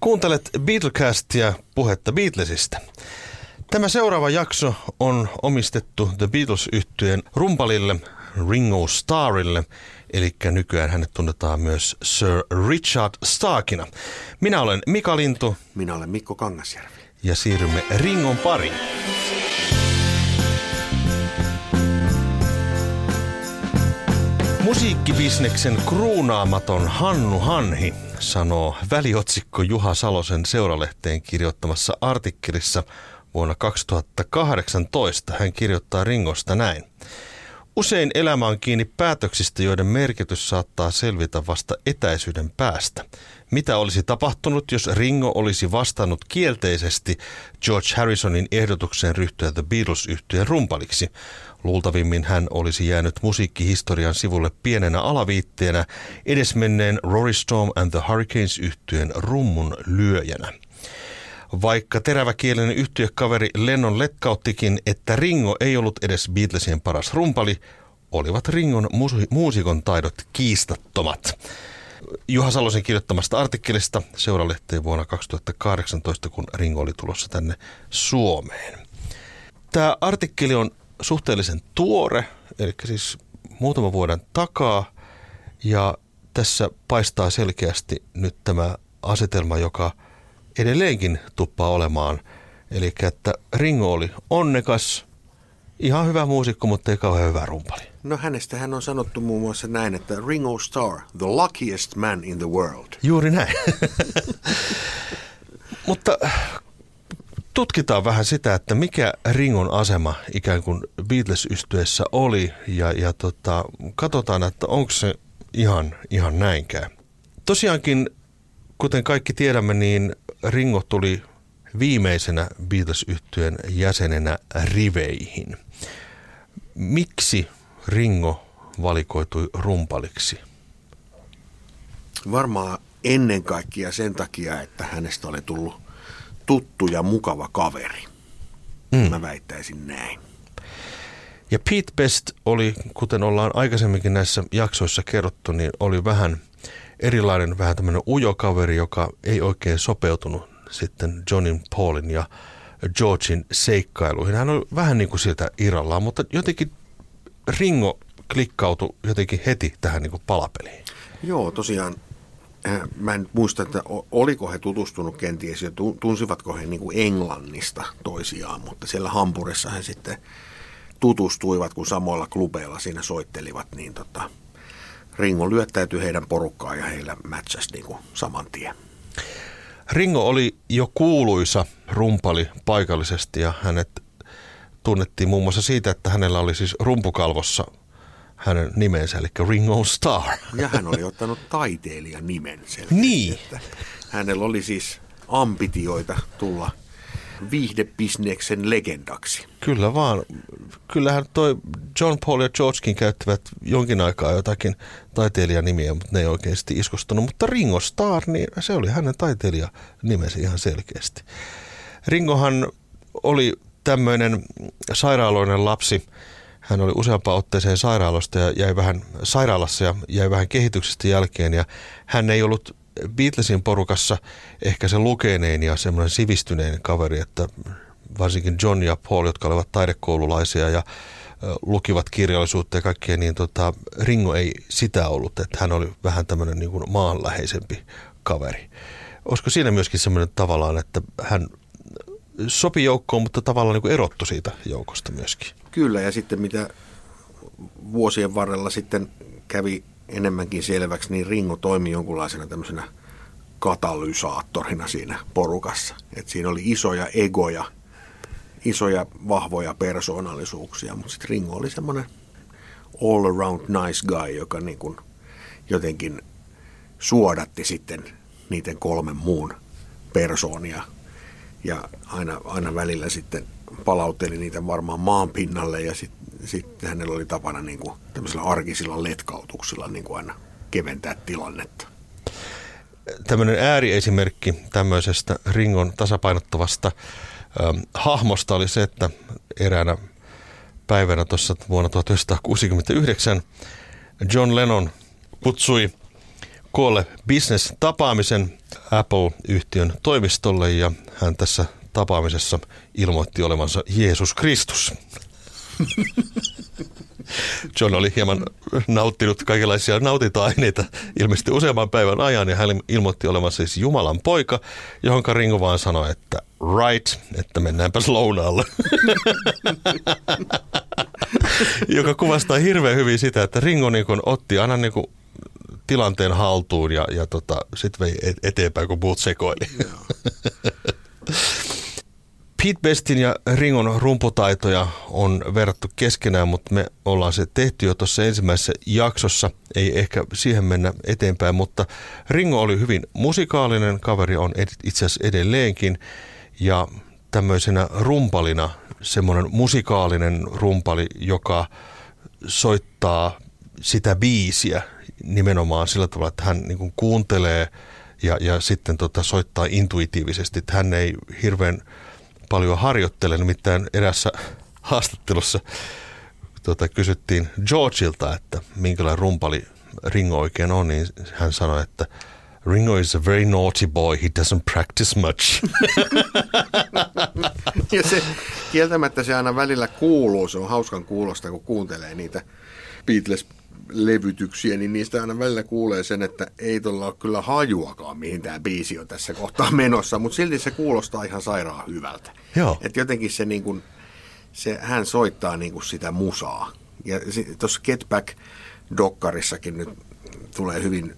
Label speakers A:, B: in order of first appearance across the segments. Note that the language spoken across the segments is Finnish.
A: Kuuntelet Beatlecastia puhetta Beatlesista. Tämä seuraava jakso on omistettu The beatles yhtyeen rumpalille Ringo Starrille, eli nykyään hänet tunnetaan myös Sir Richard Starkina. Minä olen Mika Lintu.
B: Minä olen Mikko Kangasjärvi.
A: Ja siirrymme Ringon pariin. Musiikkibisneksen kruunaamaton Hannu Hanhi sanoo väliotsikko Juha Salosen seuralehteen kirjoittamassa artikkelissa vuonna 2018. Hän kirjoittaa Ringosta näin. Usein elämä on kiinni päätöksistä, joiden merkitys saattaa selvitä vasta etäisyyden päästä. Mitä olisi tapahtunut, jos Ringo olisi vastannut kielteisesti George Harrisonin ehdotukseen ryhtyä The beatles yhtyeen rumpaliksi? Luultavimmin hän olisi jäänyt musiikkihistorian sivulle pienenä alaviitteenä edesmenneen Rory Storm and the Hurricanes yhtyeen rummun lyöjänä. Vaikka teräväkielinen yhtiökaveri Lennon letkauttikin, että Ringo ei ollut edes Beatlesien paras rumpali, olivat Ringon muusikon taidot kiistattomat. Juha Salosen kirjoittamasta artikkelista seuralehteen vuonna 2018, kun Ringo oli tulossa tänne Suomeen. Tämä artikkeli on suhteellisen tuore, eli siis muutaman vuoden takaa, ja tässä paistaa selkeästi nyt tämä asetelma, joka edelleenkin tuppaa olemaan. Eli että Ringo oli onnekas, ihan hyvä muusikko, mutta ei kauhean hyvä rumpali.
B: No hänestä hän on sanottu muun muassa näin, että Ringo Starr, the luckiest man in the world.
A: Juuri näin. mutta tutkitaan vähän sitä, että mikä Ringon asema ikään kuin Beatles-ystyessä oli ja, ja tota, katsotaan, että onko se ihan, ihan näinkään. Tosiaankin, kuten kaikki tiedämme, niin Ringo tuli viimeisenä beatles yhtyeen jäsenenä riveihin. Miksi Ringo valikoitui rumpaliksi?
B: Varmaan ennen kaikkea sen takia, että hänestä oli tullut tuttu ja mukava kaveri. Mm. Mä väittäisin näin.
A: Ja Pete Best oli, kuten ollaan aikaisemminkin näissä jaksoissa kerrottu, niin oli vähän erilainen, vähän tämmöinen ujo kaveri, joka ei oikein sopeutunut sitten Johnin, Paulin ja Georgein seikkailuihin. Hän oli vähän niin kuin sieltä irrallaan, mutta jotenkin Ringo klikkautui jotenkin heti tähän niin kuin palapeliin.
B: Joo, tosiaan mä en muista, että oliko he tutustunut kenties ja tunsivatko he niin kuin Englannista toisiaan, mutta siellä Hampurissa he sitten tutustuivat, kun samoilla klubeilla siinä soittelivat, niin tota, Ringo lyöttäytyi heidän porukkaan ja heillä matchasi niin kuin saman tien.
A: Ringo oli jo kuuluisa rumpali paikallisesti ja hänet tunnettiin muun muassa siitä, että hänellä oli siis rumpukalvossa hänen nimensä, eli Ringo Starr.
B: Ja hän oli ottanut taiteilijan nimen selkeästi.
A: Niin.
B: Että hänellä oli siis ambitioita tulla viihdebisneksen legendaksi.
A: Kyllä vaan. Kyllähän toi John Paul ja Georgekin käyttävät jonkin aikaa jotakin taiteilijanimiä, mutta ne ei oikeasti iskustunut. Mutta Ringo Starr, niin se oli hänen taiteilijanimensä ihan selkeästi. Ringohan oli tämmöinen sairaaloinen lapsi, hän oli useampaan otteeseen sairaalasta ja jäi vähän sairaalassa ja jäi vähän kehityksestä jälkeen ja hän ei ollut Beatlesin porukassa ehkä se lukenein ja semmoinen sivistynein kaveri, että varsinkin John ja Paul, jotka olivat taidekoululaisia ja lukivat kirjallisuutta ja kaikkea, niin tota, Ringo ei sitä ollut, että hän oli vähän tämmöinen niin maanläheisempi kaveri. Olisiko siinä myöskin semmoinen tavallaan, että hän sopi joukkoon, mutta tavallaan niin erottu siitä joukosta myöskin?
B: Kyllä, ja sitten mitä vuosien varrella sitten kävi enemmänkin selväksi, niin Ringo toimi jonkunlaisena tämmöisenä katalysaattorina siinä porukassa. Et siinä oli isoja egoja, isoja vahvoja persoonallisuuksia, mutta sitten Ringo oli semmoinen all around nice guy, joka niin kuin jotenkin suodatti sitten niiden kolmen muun persoonia ja aina, aina välillä sitten palautteli niitä varmaan maan pinnalle ja sitten sit hänellä oli tapana niin kuin tämmöisillä arkisilla letkautuksilla niin kuin aina keventää tilannetta.
A: Tämmöinen ääriesimerkki tämmöisestä Ringon tasapainottavasta ähm, hahmosta oli se, että eräänä päivänä tuossa vuonna 1969 John Lennon kutsui koolle business-tapaamisen Apple-yhtiön toimistolle ja hän tässä tapaamisessa ilmoitti olevansa Jeesus Kristus. John oli hieman nauttinut kaikenlaisia nautinta-aineita ilmeisesti useamman päivän ajan ja hän ilmoitti olevansa siis Jumalan poika, johon Ringo vaan sanoi, että right, että mennäänpäs lounaalle. Joka kuvastaa hirveän hyvin sitä, että Ringo niin otti aina niin tilanteen haltuun ja, ja tota, sitten vei eteenpäin, kun muut sekoili. Pete Bestin ja Ringon rumputaitoja on verrattu keskenään, mutta me ollaan se tehty jo tuossa ensimmäisessä jaksossa. Ei ehkä siihen mennä eteenpäin, mutta Ringo oli hyvin musikaalinen, kaveri on itse asiassa edelleenkin. Ja tämmöisenä rumpalina, semmoinen musikaalinen rumpali, joka soittaa sitä biisiä nimenomaan sillä tavalla, että hän niin kuuntelee ja, ja sitten tota, soittaa intuitiivisesti. Että hän ei hirveän paljon harjoittele, nimittäin erässä haastattelussa tota, kysyttiin Georgeilta, että minkälainen rumpali Ringo oikein on, niin hän sanoi, että Ringo is a very naughty boy, he doesn't practice much.
B: ja se, kieltämättä se aina välillä kuuluu, se on hauskan kuulosta, kun kuuntelee niitä Beatles levytyksiä, niin niistä aina välillä kuulee sen, että ei tuolla ole kyllä hajuakaan, mihin tämä biisi on tässä kohtaa menossa, mutta silti se kuulostaa ihan sairaan hyvältä.
A: Joo.
B: Et jotenkin se, niin kuin, se, hän soittaa niin kuin sitä musaa. Ja tuossa Get Back-dokkarissakin nyt tulee hyvin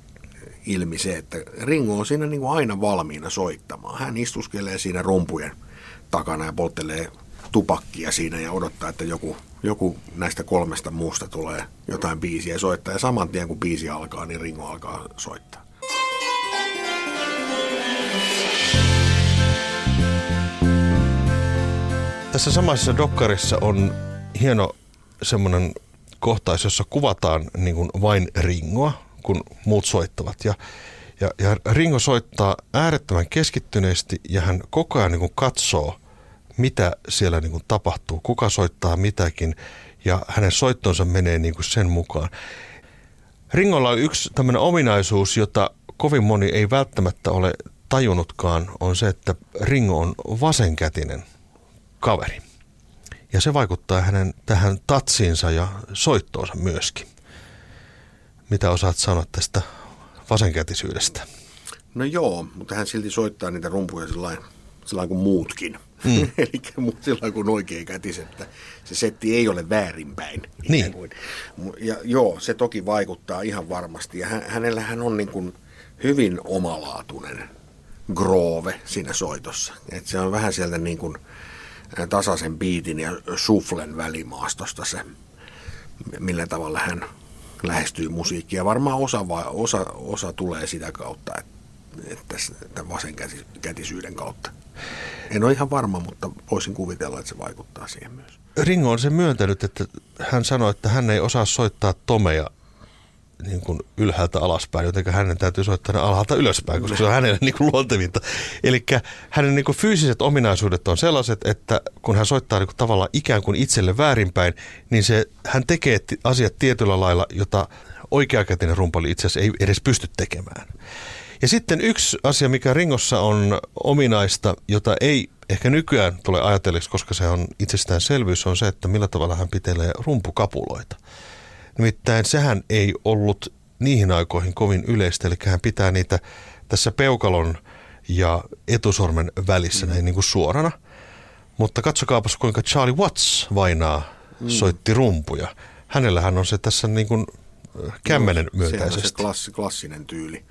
B: ilmi se, että Ringo on siinä niin kuin aina valmiina soittamaan. Hän istuskelee siinä rumpujen takana ja polttelee tupakkia siinä ja odottaa, että joku, joku näistä kolmesta muusta tulee jotain biisiä soittaa. Ja saman tien kun biisi alkaa, niin Ringo alkaa soittaa.
A: Tässä samaisessa dokkarissa on hieno semmoinen kohtaus, jossa kuvataan niin kuin vain Ringoa, kun muut soittavat. Ja, ja, ja Ringo soittaa äärettömän keskittyneesti ja hän koko ajan niin kuin katsoo – mitä siellä niin kuin tapahtuu, kuka soittaa mitäkin ja hänen soittonsa menee niin kuin sen mukaan. Ringolla on yksi tämmöinen ominaisuus, jota kovin moni ei välttämättä ole tajunnutkaan, on se, että Ringo on vasenkätinen kaveri. Ja se vaikuttaa hänen tähän tatsiinsa ja soittoonsa myöskin. Mitä osaat sanoa tästä vasenkätisyydestä?
B: No joo, mutta hän silti soittaa niitä rumpuja sillä kuin muutkin. Mm. Eli sillä kuin oikein kätis, että se setti ei ole väärinpäin.
A: Niin.
B: Kuin. Ja joo, se toki vaikuttaa ihan varmasti. Ja hänellä hän on niin kuin hyvin omalaatuinen groove siinä soitossa. Et se on vähän sieltä niin kuin tasaisen biitin ja suflen välimaastosta se, millä tavalla hän lähestyy musiikkia. Varmaan osa, osa, osa tulee sitä kautta, että, että vasenkätisyyden kautta. En ole ihan varma, mutta voisin kuvitella, että se vaikuttaa siihen myös.
A: Ringo on se myöntänyt, että hän sanoi, että hän ei osaa soittaa tomeja niin kuin ylhäältä alaspäin, joten hänen täytyy soittaa alhaalta ylöspäin, koska se on hänelle niin kuin luontevinta. Eli hänen niin kuin fyysiset ominaisuudet on sellaiset, että kun hän soittaa niin kuin tavallaan ikään kuin itselle väärinpäin, niin se, hän tekee asiat tietyllä lailla, jota oikeakätinen rumpali itse asiassa ei edes pysty tekemään. Ja sitten yksi asia, mikä Ringossa on ominaista, jota ei ehkä nykyään tule ajatelleeksi, koska se on itsestäänselvyys, on se, että millä tavalla hän pitelee rumpukapuloita. Nimittäin sehän ei ollut niihin aikoihin kovin yleistä, eli hän pitää niitä tässä peukalon ja etusormen välissä mm. näin niin kuin suorana. Mutta katsokaapas, kuinka Charlie Watts vainaa mm. soitti rumpuja. Hänellähän on se tässä niin kuin kämmenen no, myötäisesti.
B: Se on se klassi, klassinen tyyli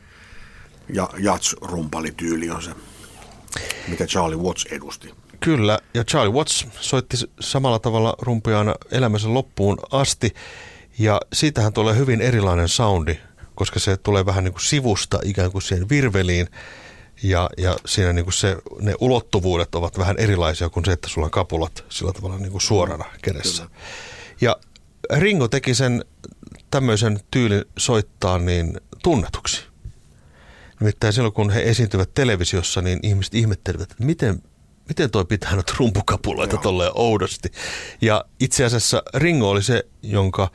B: ja jats-rumpalityyli on se, mitä Charlie Watts edusti.
A: Kyllä, ja Charlie Watts soitti samalla tavalla rumpuja aina elämänsä loppuun asti, ja siitähän tulee hyvin erilainen soundi, koska se tulee vähän niin kuin sivusta ikään kuin siihen virveliin, ja, ja siinä niin kuin se, ne ulottuvuudet ovat vähän erilaisia kuin se, että sulla on kapulat sillä tavalla niin kuin suorana kädessä. Kyllä. Ja Ringo teki sen tämmöisen tyylin soittaa niin tunnetuksi. Nimittäin silloin, kun he esiintyvät televisiossa, niin ihmiset ihmettelivät, että miten, miten toi pitää nyt rumpukapuloita tolleen oudosti. Ja itse asiassa Ringo oli se, jonka,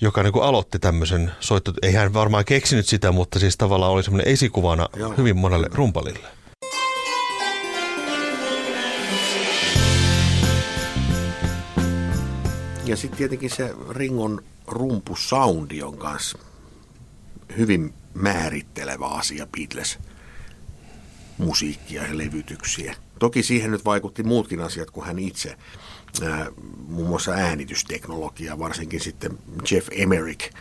A: joka niin kuin aloitti tämmöisen soitto. Ei hän varmaan keksinyt sitä, mutta siis tavallaan oli semmoinen esikuvana Joo. hyvin monelle rumpalille.
B: Ja sitten tietenkin se Ringon rumpusoundi on kanssa hyvin määrittelevä asia Beatles musiikkia ja levytyksiä. Toki siihen nyt vaikutti muutkin asiat kuin hän itse. Ää, muun muassa äänitysteknologia, varsinkin sitten Jeff Emerick,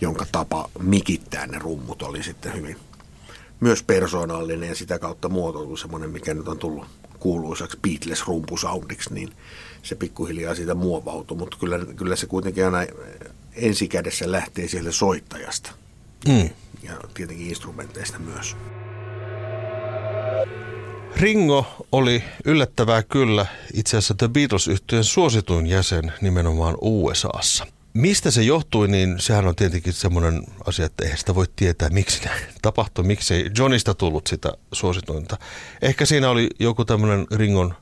B: jonka tapa mikittää ne rummut oli sitten hyvin myös persoonallinen ja sitä kautta muotoilu semmoinen, mikä nyt on tullut kuuluisaksi Beatles-rumpusoundiksi, niin se pikkuhiljaa siitä muovautui, mutta kyllä, kyllä se kuitenkin aina ensikädessä lähtee sieltä soittajasta. Mm. Ja tietenkin instrumenteista myös.
A: Ringo oli yllättävää kyllä itse asiassa The beatles yhtyeen suosituin jäsen nimenomaan USAssa. Mistä se johtui, niin sehän on tietenkin semmoinen asia, että eihän sitä voi tietää, miksi näin tapahtui, miksi ei Johnista tullut sitä suosituinta. Ehkä siinä oli joku tämmöinen Ringon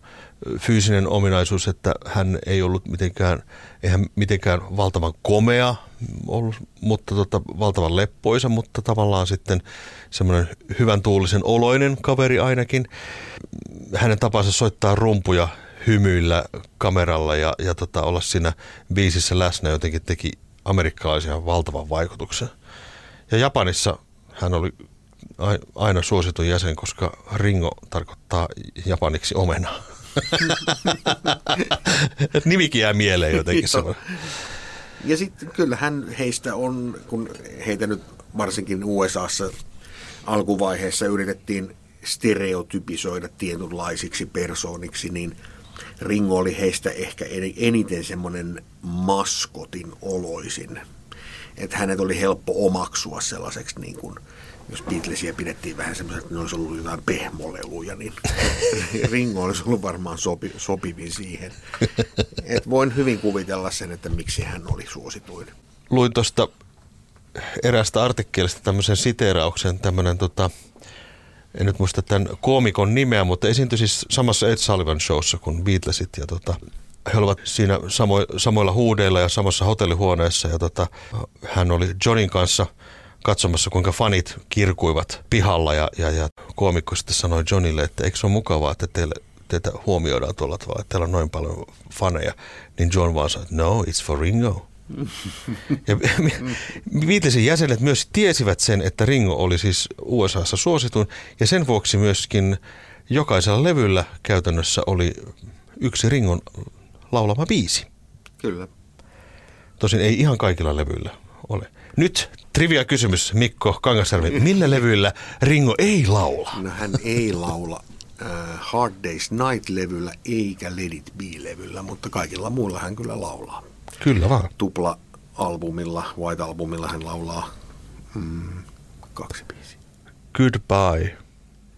A: fyysinen ominaisuus, että hän ei ollut mitenkään, eihän mitenkään valtavan komea ollut, mutta tota, valtavan leppoisa, mutta tavallaan sitten semmoinen hyvän tuulisen oloinen kaveri ainakin. Hänen tapansa soittaa rumpuja hymyillä kameralla ja, ja tota, olla siinä biisissä läsnä jotenkin teki amerikkalaisia valtavan vaikutuksen. Ja Japanissa hän oli aina suositun jäsen, koska Ringo tarkoittaa japaniksi omena. Nimikin jää mieleen jotenkin.
B: ja sitten kyllähän heistä on, kun heitä nyt varsinkin USAssa alkuvaiheessa yritettiin stereotypisoida tietynlaisiksi persooniksi, niin Ringo oli heistä ehkä eniten semmoinen maskotin oloisin. Että hänet oli helppo omaksua sellaiseksi niin kuin – jos Beatlesia pidettiin vähän semmoiset, että ne olisi ollut jotain pehmoleluja, niin Ringo olisi ollut varmaan sopi, sopivin siihen. Et voin hyvin kuvitella sen, että miksi hän oli suosituin.
A: Luin tuosta eräästä artikkelista tämmöisen siteerauksen, tämmöinen tota, en nyt muista tämän koomikon nimeä, mutta esiintyi siis samassa Ed Sullivan showssa kuin Beatlesit ja tota, he olivat siinä samo, samoilla huudeilla ja samassa hotellihuoneessa ja tota, hän oli Johnin kanssa – katsomassa, kuinka fanit kirkuivat pihalla ja, ja, ja koomikko sitten sanoi Johnille, että eikö se ole mukavaa, että teille, teitä huomioidaan tuolla tavalla, että teillä on noin paljon faneja. Niin John vaan sanoi, no, it's for Ringo. ja Beatlesin jäsenet myös tiesivät sen, että Ringo oli siis USAssa suosituin ja sen vuoksi myöskin jokaisella levyllä käytännössä oli yksi Ringon laulama biisi.
B: Kyllä.
A: Tosin ei ihan kaikilla levyillä ole. Nyt trivia kysymys Mikko Kangasjärvi. Millä levyillä Ringo ei laula?
B: No hän ei laula uh, Hard Day's Night-levyllä eikä Let It Be-levyllä, mutta kaikilla muilla hän kyllä laulaa.
A: Kyllä vaan.
B: Tupla-albumilla, White-albumilla hän laulaa mm, kaksi biisiä.
A: Goodbye.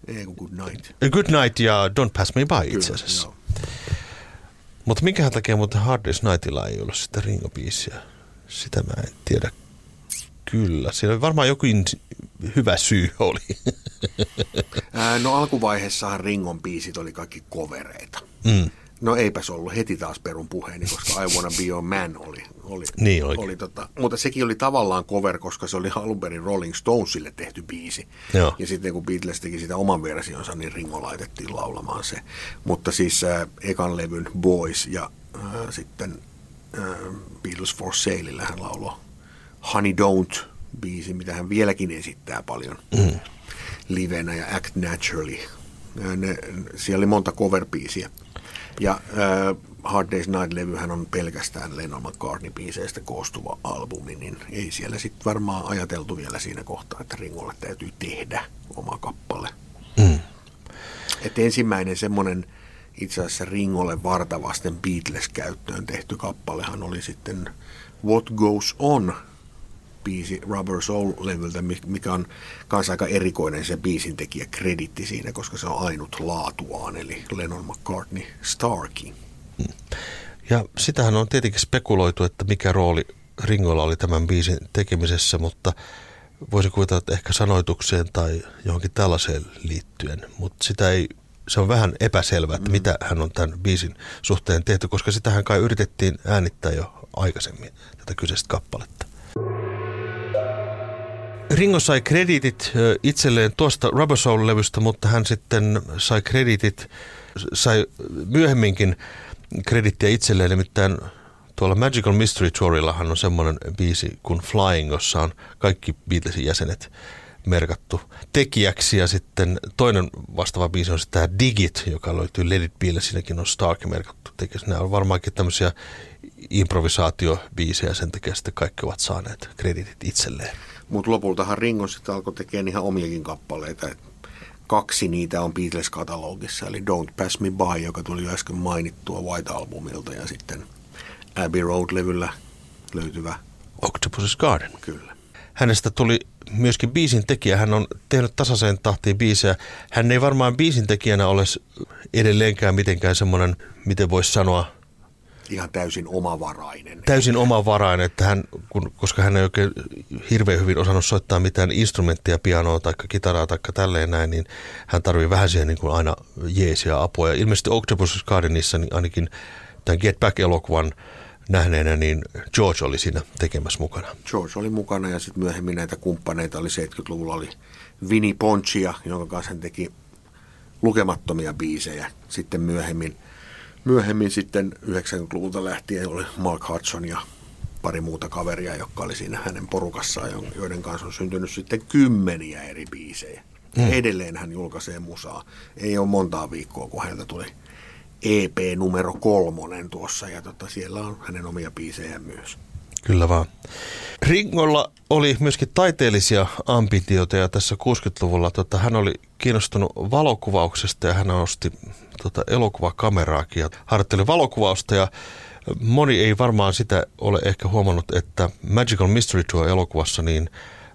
B: Ei kun Good Night.
A: Good Night ja Don't Pass Me By itse asiassa. Joo. Mutta minkähän takia muuten Hard Day's Nightilla ei ollut sitä Ringo-biisiä? Sitä mä en tiedä Kyllä, siellä varmaan joku hyvä syy oli.
B: no alkuvaiheessahan Ringon biisit oli kaikki kovereita. Mm. No eipäs ollut heti taas perun puheeni, koska I Wanna Be Your Man oli. oli,
A: niin
B: oli tota, mutta sekin oli tavallaan cover, koska se oli alun perin Rolling Stonesille tehty biisi.
A: Joo.
B: Ja sitten kun Beatles teki sitä oman versionsa, niin Ringo laitettiin laulamaan se. Mutta siis äh, ekan levyn Boys ja äh, sitten äh, Beatles for Saleillä hän lauloi Honey Don't biisi, mitä hän vieläkin esittää paljon mm. livenä ja Act Naturally. Ne, siellä oli monta cover-biisiä. Ja äh, Hard Day's Night-levyhän on pelkästään Lennon McCartney-biiseistä koostuva albumi, niin ei siellä sitten varmaan ajateltu vielä siinä kohtaa, että Ringolle täytyy tehdä oma kappale. Mm. Et ensimmäinen semmoinen itse asiassa Ringolle vartavasten Beatles-käyttöön tehty kappalehan oli sitten What Goes On – biisi Rubber Soul-levyltä, mikä on myös aika erikoinen se biisin tekijä kreditti siinä, koska se on ainut laatuaan, eli Lennon McCartney Starkey.
A: Ja sitähän on tietenkin spekuloitu, että mikä rooli Ringolla oli tämän biisin tekemisessä, mutta voisi kuvitella, että ehkä sanoitukseen tai johonkin tällaiseen liittyen, mutta sitä ei, se on vähän epäselvää, että mm. mitä hän on tämän biisin suhteen tehty, koska sitähän kai yritettiin äänittää jo aikaisemmin, tätä kyseistä kappaletta. Ringo sai krediitit itselleen tuosta Rubber Soul-levystä, mutta hän sitten sai krediitit, sai myöhemminkin kredittiä itselleen, nimittäin tuolla Magical Mystery Tourillahan on semmoinen biisi kuin Flying, jossa on kaikki Beatlesin jäsenet merkattu tekijäksi. Ja sitten toinen vastaava biisi on sitten tämä Digit, joka löytyy Let It Beille. Siinäkin on Stark merkattu tekijä. Nämä on varmaankin tämmöisiä improvisaatiobiisejä, sen takia sitten kaikki ovat saaneet kreditit itselleen.
B: Mutta lopultahan Ringo sitten alkoi tekemään ihan omiakin kappaleita. Et kaksi niitä on Beatles-katalogissa, eli Don't Pass Me By, joka tuli jo äsken mainittua White Albumilta, ja sitten Abbey Road-levyllä löytyvä
A: Octopus's Garden.
B: Kyllä.
A: Hänestä tuli myöskin biisin tekijä. Hän on tehnyt tasaiseen tahtiin biisejä. Hän ei varmaan biisin tekijänä ole edelleenkään mitenkään semmoinen, miten voisi sanoa,
B: ihan täysin omavarainen.
A: Täysin omavarainen, että hän, kun, koska hän ei oikein hirveän hyvin osannut soittaa mitään instrumenttia, pianoa tai kitaraa tai tälleen näin, niin hän tarvii vähän siihen niin kuin aina jeesia apua. Ja ilmeisesti Octopus Gardenissa niin ainakin tämän Get Back-elokuvan nähneenä, niin George oli siinä tekemässä mukana.
B: George oli mukana ja sitten myöhemmin näitä kumppaneita oli 70-luvulla oli Vinnie Ponchia, jonka kanssa hän teki lukemattomia biisejä. Sitten myöhemmin, myöhemmin sitten 90-luvulta lähtien oli Mark Hudson ja pari muuta kaveria, jotka oli siinä hänen porukassaan, joiden kanssa on syntynyt sitten kymmeniä eri biisejä. Mm. Edelleen hän julkaisee musaa. Ei ole montaa viikkoa, kun häneltä tuli EP numero kolmonen tuossa ja tota, siellä on hänen omia biisejä myös.
A: Kyllä vaan. Ringolla oli myöskin taiteellisia ambitioita tässä 60-luvulla tota, hän oli kiinnostunut valokuvauksesta ja hän osti tota, elokuvakameraakin ja harjoitteli valokuvausta ja moni ei varmaan sitä ole ehkä huomannut, että Magical Mystery Tour elokuvassa niin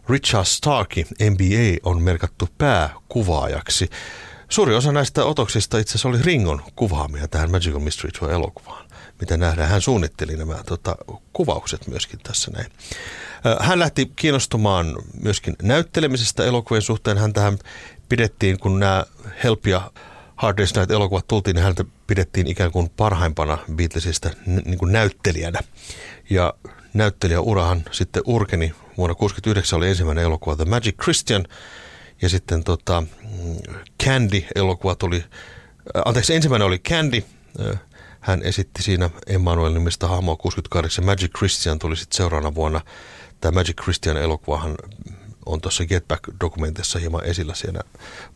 A: Richard Starki, NBA, on merkattu pääkuvaajaksi. Suuri osa näistä otoksista itse asiassa oli Ringon kuvaamia tähän Magical Mystery Tour elokuvaan. Mitä nähdään, hän suunnitteli nämä tota, kuvaukset myöskin tässä näin. Hän lähti kiinnostumaan myöskin näyttelemisestä elokuvien suhteen. Hän tähän pidettiin, kun nämä Help ja Hard Day's Night elokuvat tultiin, niin häntä pidettiin ikään kuin parhaimpana Beatlesista niin kuin näyttelijänä. Ja näyttelijäurahan sitten urkeni. Vuonna 1969 oli ensimmäinen elokuva The Magic Christian – ja sitten tota, Candy-elokuva tuli, anteeksi ensimmäinen oli Candy, hän esitti siinä Emmanuel nimistä hahmoa 68. Magic Christian tuli sitten seuraavana vuonna. Tämä Magic Christian elokuvahan on tuossa Get Back-dokumentissa hieman esillä. Siinä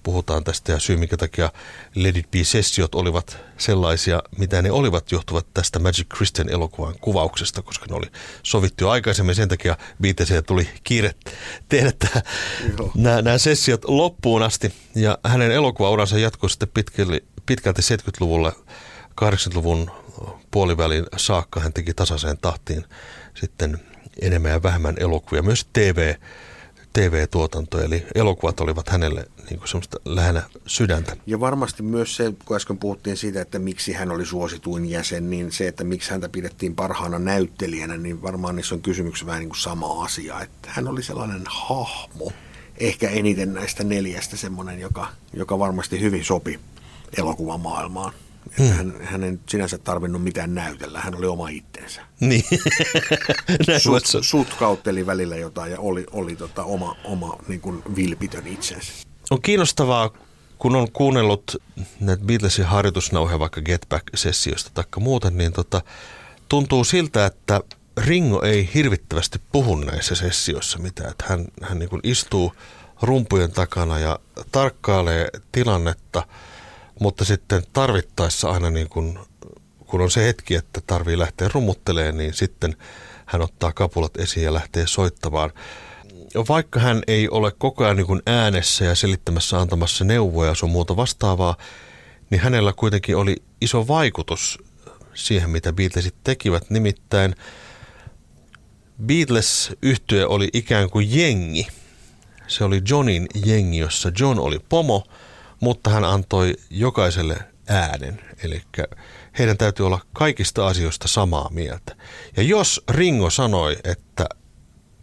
A: puhutaan tästä ja syy, minkä takia Let It Be-sessiot olivat sellaisia, mitä ne olivat, johtuvat tästä Magic Christian elokuvan kuvauksesta, koska ne oli sovittu jo aikaisemmin. Sen takia Beatlesille tuli kiire tehdä nämä, nämä sessiot loppuun asti. Ja hänen elokuvauransa jatkui sitten pitkälti, pitkälti 70-luvulle 80-luvun puolivälin saakka. Hän teki tasaiseen tahtiin sitten enemmän ja vähemmän elokuvia, myös TV TV-tuotanto, eli elokuvat olivat hänelle niin kuin semmoista lähinnä sydäntä.
B: Ja varmasti myös se, kun äsken puhuttiin siitä, että miksi hän oli suosituin jäsen, niin se, että miksi häntä pidettiin parhaana näyttelijänä, niin varmaan niissä on kysymyksessä vähän niin kuin sama asia. Että hän oli sellainen hahmo, ehkä eniten näistä neljästä semmoinen, joka, joka varmasti hyvin sopi elokuvamaailmaan. Hmm. Hän, hän ei sinänsä tarvinnut mitään näytellä, hän oli oma itsensä.
A: Niin.
B: Sut, sutkautteli välillä jotain ja oli, oli tota oma, oma niin kuin vilpitön itsensä.
A: On kiinnostavaa, kun on kuunnellut näitä Beatlesin harjoitusnauheja vaikka Get Back-sessioista tai muuta, niin tota, tuntuu siltä, että Ringo ei hirvittävästi puhu näissä sessioissa mitään. Että hän hän niin kuin istuu rumpujen takana ja tarkkailee tilannetta – mutta sitten tarvittaessa aina niin kun, kun on se hetki, että tarvii lähteä rummuttelemaan, niin sitten hän ottaa kapulat esiin ja lähtee soittamaan. Vaikka hän ei ole koko ajan niin äänessä ja selittämässä antamassa neuvoja sun muuta vastaavaa, niin hänellä kuitenkin oli iso vaikutus siihen, mitä Beatlesit tekivät. Nimittäin beatles yhtye oli ikään kuin jengi. Se oli Johnin jengi, jossa John oli pomo – mutta hän antoi jokaiselle äänen. Eli heidän täytyy olla kaikista asioista samaa mieltä. Ja jos Ringo sanoi, että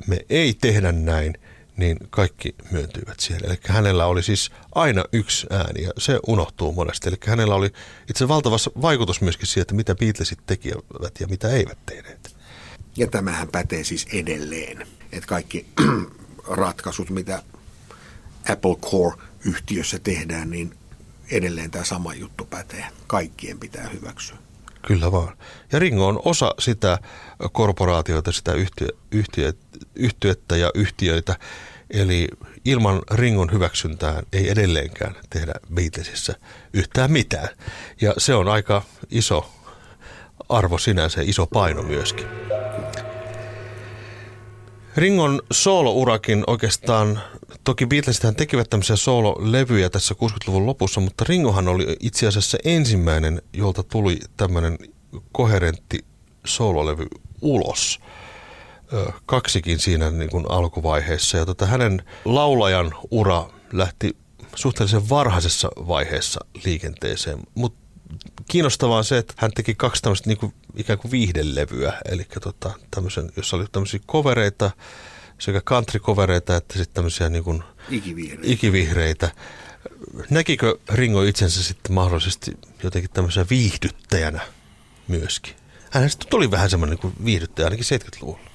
A: me ei tehdä näin, niin kaikki myöntyivät siihen. Eli hänellä oli siis aina yksi ääni ja se unohtuu monesti. Eli hänellä oli itse valtava vaikutus myöskin siihen, että mitä Beatlesit tekivät ja mitä eivät tehneet.
B: Ja tämähän pätee siis edelleen, että kaikki ratkaisut, mitä Apple Core-yhtiössä tehdään, niin edelleen tämä sama juttu pätee. Kaikkien pitää hyväksyä.
A: Kyllä vaan. Ja Ringo on osa sitä korporaatiota, sitä yhtiö, yhtiö, yhtiötä ja yhtiöitä. Eli ilman Ringon hyväksyntää ei edelleenkään tehdä Beatlesissa yhtään mitään. Ja se on aika iso arvo sinänsä, iso paino myöskin. Ringon soolourakin oikeastaan, toki Beatlesit tekivät tämmöisiä soololevyjä tässä 60-luvun lopussa, mutta Ringohan oli itse asiassa ensimmäinen, jolta tuli tämmöinen koherentti soololevy ulos. Kaksikin siinä niin kuin alkuvaiheessa. Ja tota, hänen laulajan ura lähti suhteellisen varhaisessa vaiheessa liikenteeseen, mutta kiinnostavaa on se, että hän teki kaksi tämmöistä niin ikään kuin viihdelevyä, eli tota, tämmöisen, jossa oli tämmöisiä kovereita, sekä country-kovereita että sitten tämmöisiä niin kuin
B: ikivihreitä.
A: ikivihreitä. Näkikö Ringo itsensä sitten mahdollisesti jotenkin tämmöisenä viihdyttäjänä myöskin? Hän sitten tuli vähän semmoinen niin viihdyttäjä ainakin 70-luvulla.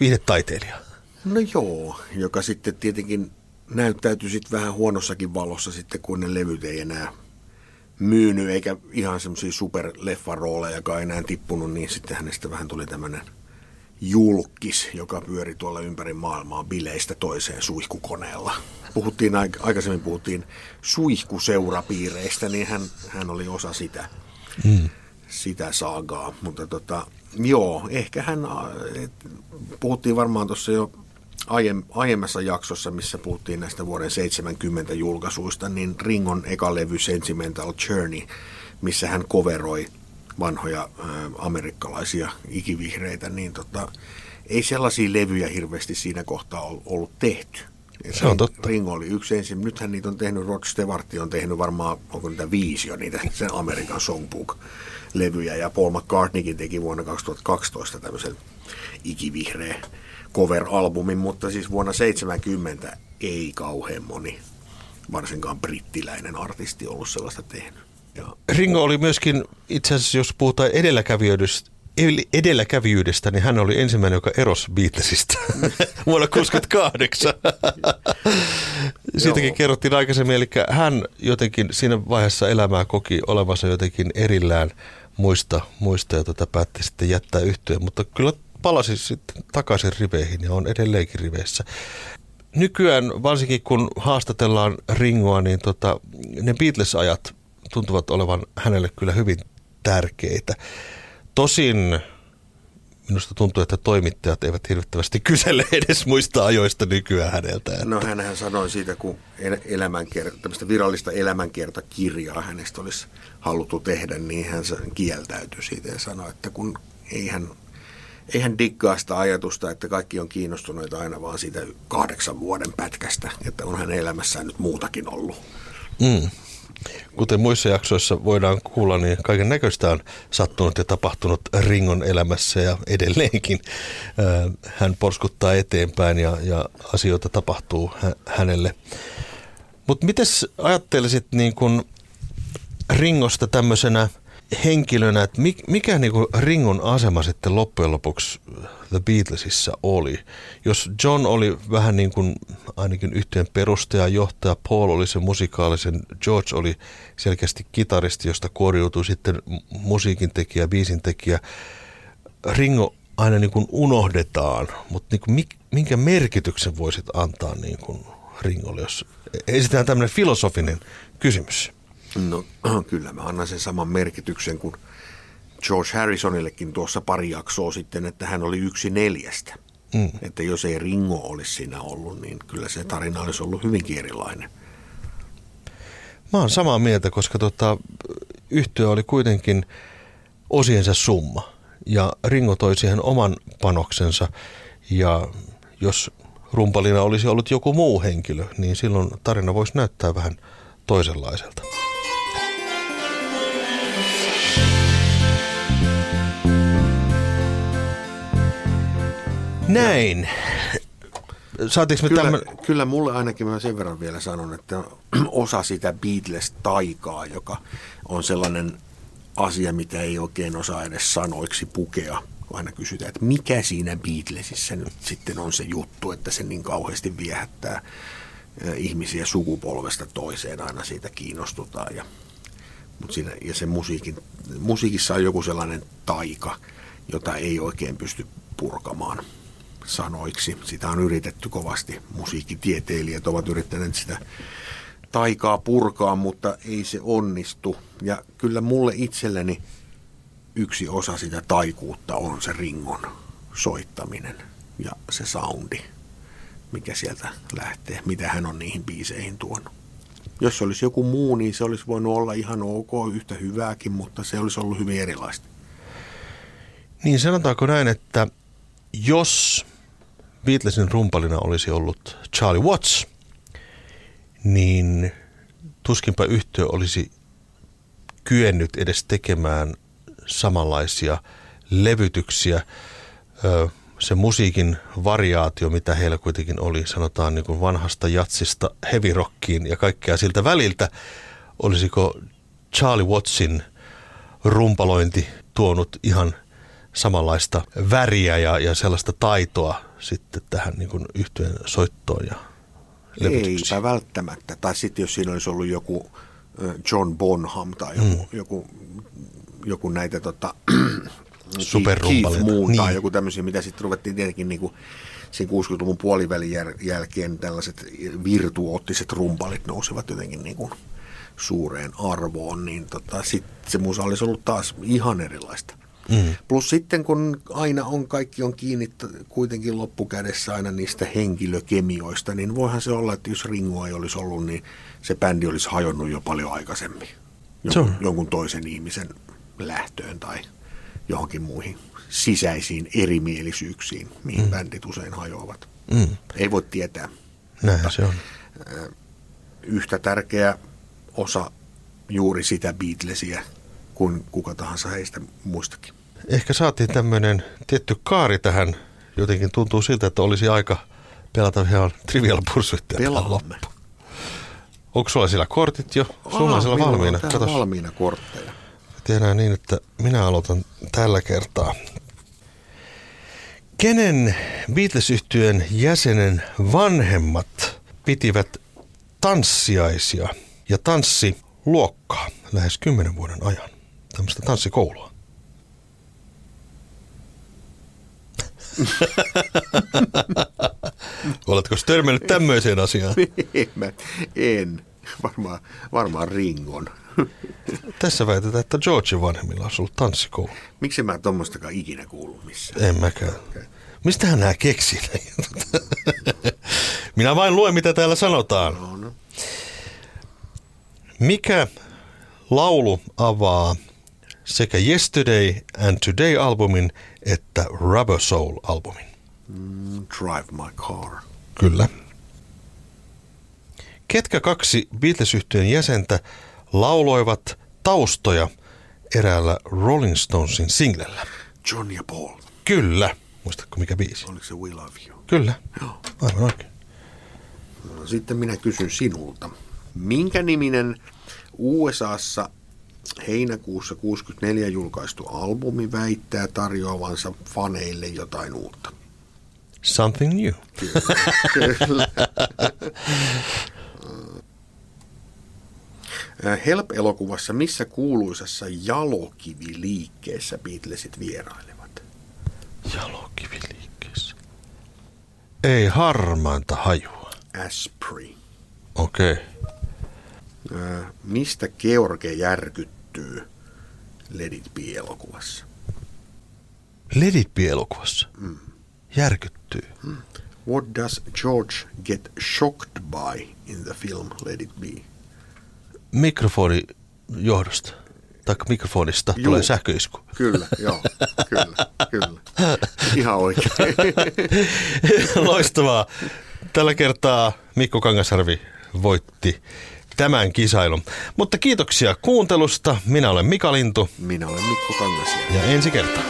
A: Viihdetaiteilija.
B: No joo, joka sitten tietenkin näyttäytyi sitten vähän huonossakin valossa sitten, kun ne levyt ei enää myynyt, eikä ihan semmoisia superleffarooleja, joka ei enää tippunut, niin sitten hänestä vähän tuli tämmöinen julkis, joka pyöri tuolla ympäri maailmaa bileistä toiseen suihkukoneella. Puhuttiin, aikaisemmin puhuttiin suihkuseurapiireistä, niin hän, hän oli osa sitä, mm. sitä saagaa. Mutta tota, joo, ehkä hän, et, puhuttiin varmaan tuossa jo aiemmassa jaksossa, missä puhuttiin näistä vuoden 70 julkaisuista, niin Ringon eka levy Sentimental Journey, missä hän coveroi vanhoja ä, amerikkalaisia ikivihreitä, niin tota, ei sellaisia levyjä hirveästi siinä kohtaa ollut tehty.
A: Se on totta.
B: Ringo oli yksi ensin. Nythän niitä on tehnyt, Rod Stewart on tehnyt varmaan, onko niitä viisi jo niitä, sen Amerikan Songbook-levyjä. Ja Paul McCartneykin teki vuonna 2012 tämmöisen ikivihreä cover-albumin, mutta siis vuonna 70 ei kauhean moni, varsinkaan brittiläinen artisti ollut sellaista tehnyt. Ja.
A: Ringo oli myöskin, itse asiassa jos puhutaan edelläkävijyydestä, edelläkävijyydestä, niin hän oli ensimmäinen, joka erosi Beatlesista vuonna 1968. Siitäkin kerrottiin aikaisemmin, eli hän jotenkin siinä vaiheessa elämää koki olevansa jotenkin erillään muista, muista ja tota päätti sitten jättää yhtyeen, mutta kyllä palasi sitten takaisin riveihin ja on edelleenkin riveissä. Nykyään, varsinkin kun haastatellaan Ringoa, niin tota, ne Beatles-ajat tuntuvat olevan hänelle kyllä hyvin tärkeitä. Tosin minusta tuntuu, että toimittajat eivät hirvittävästi kysele edes muista ajoista nykyään häneltä. Että...
B: No hänhän sanoi siitä, kun elämänker- tämmöistä virallista elämänkiertakirjaa hänestä olisi haluttu tehdä, niin hän kieltäytyi siitä ja sanoi, että kun ei hän eihän diggaa sitä ajatusta, että kaikki on kiinnostuneita aina vaan siitä kahdeksan vuoden pätkästä, että on hän elämässään nyt muutakin ollut.
A: Mm. Kuten muissa jaksoissa voidaan kuulla, niin kaiken näköistä on sattunut ja tapahtunut Ringon elämässä ja edelleenkin hän porskuttaa eteenpäin ja, ja asioita tapahtuu hänelle. Mutta miten ajattelisit niin kun Ringosta tämmöisenä – henkilönä, että mikä niin kuin Ringon asema sitten loppujen lopuksi The Beatlesissa oli? Jos John oli vähän niin kuin ainakin yhteen perustaja, johtaja, Paul oli se musikaalisen, George oli selkeästi kitaristi, josta kuoriutui sitten musiikin tekijä, biisin tekijä. Ringo aina niin kuin unohdetaan, mutta niin kuin minkä merkityksen voisit antaa niin kuin Ringolle, jos esitään tämmöinen filosofinen kysymys?
B: No kyllä mä annan sen saman merkityksen kuin George Harrisonillekin tuossa pari jaksoa sitten, että hän oli yksi neljästä. Mm. Että jos ei Ringo olisi siinä ollut, niin kyllä se tarina olisi ollut hyvinkin erilainen.
A: Mä oon samaa mieltä, koska tota, yhtiö oli kuitenkin osiensa summa. Ja Ringo toi siihen oman panoksensa. Ja jos rumpalina olisi ollut joku muu henkilö, niin silloin tarina voisi näyttää vähän toisenlaiselta. Näin.
B: Saatiinko me kyllä, tämän... kyllä mulle ainakin mä sen verran vielä sanon, että osa sitä Beatles-taikaa, joka on sellainen asia, mitä ei oikein osaa edes sanoiksi pukea, aina kysytään, että mikä siinä Beatlesissä nyt sitten on se juttu, että se niin kauheasti viehättää ihmisiä sukupolvesta toiseen, aina siitä kiinnostutaan. Ja, mutta siinä, ja se musiikin, musiikissa on joku sellainen taika, jota ei oikein pysty purkamaan sanoiksi. Sitä on yritetty kovasti. Musiikkitieteilijät ovat yrittäneet sitä taikaa purkaa, mutta ei se onnistu. Ja kyllä mulle itselleni yksi osa sitä taikuutta on se ringon soittaminen ja se soundi, mikä sieltä lähtee, mitä hän on niihin biiseihin tuonut. Jos se olisi joku muu, niin se olisi voinut olla ihan ok, yhtä hyvääkin, mutta se olisi ollut hyvin erilaista.
A: Niin sanotaanko näin, että jos Beatlesin rumpalina olisi ollut Charlie Watts, niin tuskinpä yhtiö olisi kyennyt edes tekemään samanlaisia levytyksiä. Se musiikin variaatio, mitä heillä kuitenkin oli, sanotaan niin kuin vanhasta jatsista heavy rockiin ja kaikkea siltä väliltä, olisiko Charlie Wattsin rumpalointi tuonut ihan samanlaista väriä ja, ja sellaista taitoa sitten tähän niin kuin yhtyeen soittoon ja
B: Eipä välttämättä. Tai sitten jos siinä olisi ollut joku John Bonham tai joku, mm. joku, joku näitä tota, Keith Moon niin. tai joku tämmöisiä, mitä sitten ruvettiin tietenkin niin kuin sen 60-luvun puolivälin jälkeen tällaiset virtuoottiset rumpalit nousivat jotenkin niin kuin suureen arvoon, niin tota, sitten se musa olisi ollut taas ihan erilaista. Mm. Plus sitten kun aina on, kaikki on kiinni kuitenkin loppukädessä aina niistä henkilökemioista, niin voihan se olla, että jos Ringo ei olisi ollut, niin se bändi olisi hajonnut jo paljon aikaisemmin. Jonkun, jonkun toisen ihmisen lähtöön tai johonkin muihin sisäisiin erimielisyyksiin, mihin mm. bändit usein hajoavat. Mm. Ei voi tietää.
A: Näin se on.
B: Yhtä tärkeä osa juuri sitä Beatlesia kuin kuka tahansa heistä muistakin.
A: Ehkä saatiin tämmöinen tietty kaari tähän. Jotenkin tuntuu siltä, että olisi aika pelata ihan trivial pursuitteja
B: Pelaamme.
A: Onko sulla siellä kortit jo? Sulla on siellä valmiina.
B: On valmiina kortteja.
A: Tehdään niin, että minä aloitan tällä kertaa. Kenen beatles jäsenen vanhemmat pitivät tanssiaisia ja tanssiluokkaa lähes kymmenen vuoden ajan? Tämmöistä tanssikoulua. Oletko törmännyt tämmöiseen asiaan?
B: en, mä en. Varmaan, varmaan Ringon.
A: Tässä väitetään, että Georgein vanhemmilla on ollut tanssikoulu.
B: Miksi mä tuommoistakaan ikinä kuullut missään?
A: En mäkään. Okay. Mistähän nämä keksii? Minä vain luen, mitä täällä sanotaan. No, no. Mikä laulu avaa sekä Yesterday and Today-albumin että Rubber Soul-albumin.
B: Mm, drive my car.
A: Kyllä. Ketkä kaksi beatles jäsentä lauloivat taustoja eräällä Rolling Stonesin singlellä?
B: John ja Paul.
A: Kyllä. Muistatko mikä biisi?
B: Oliko se We Love You?
A: Kyllä. Joo. Aivan oikein.
B: No, sitten minä kysyn sinulta. Minkä niminen USAssa heinäkuussa 64 julkaistu albumi väittää tarjoavansa faneille jotain uutta.
A: Something new. Kyllä.
B: Help-elokuvassa missä kuuluisassa jalokiviliikkeessä Beatlesit vierailevat?
A: Jalokiviliikkeessä? Ei harmainta hajua.
B: Asprey.
A: Okei. Okay.
B: Mistä George järkyttää? Löytyy Let It Be-elokuvassa.
A: Let It Be-elokuvassa? Mm. Järkyttyy. Mm.
B: What does George get shocked by in the film Let It Be?
A: Mikrofoni johdosta. Tai mikrofonista Juu, tulee sähköisku.
B: Kyllä, joo, kyllä, kyllä. Ihan oikein.
A: Loistavaa. Tällä kertaa Mikko Kangasarvi voitti tämän kisailun. Mutta kiitoksia kuuntelusta. Minä olen Mika Lintu.
B: Minä olen Mikko Kangas.
A: Ja ensi kertaa.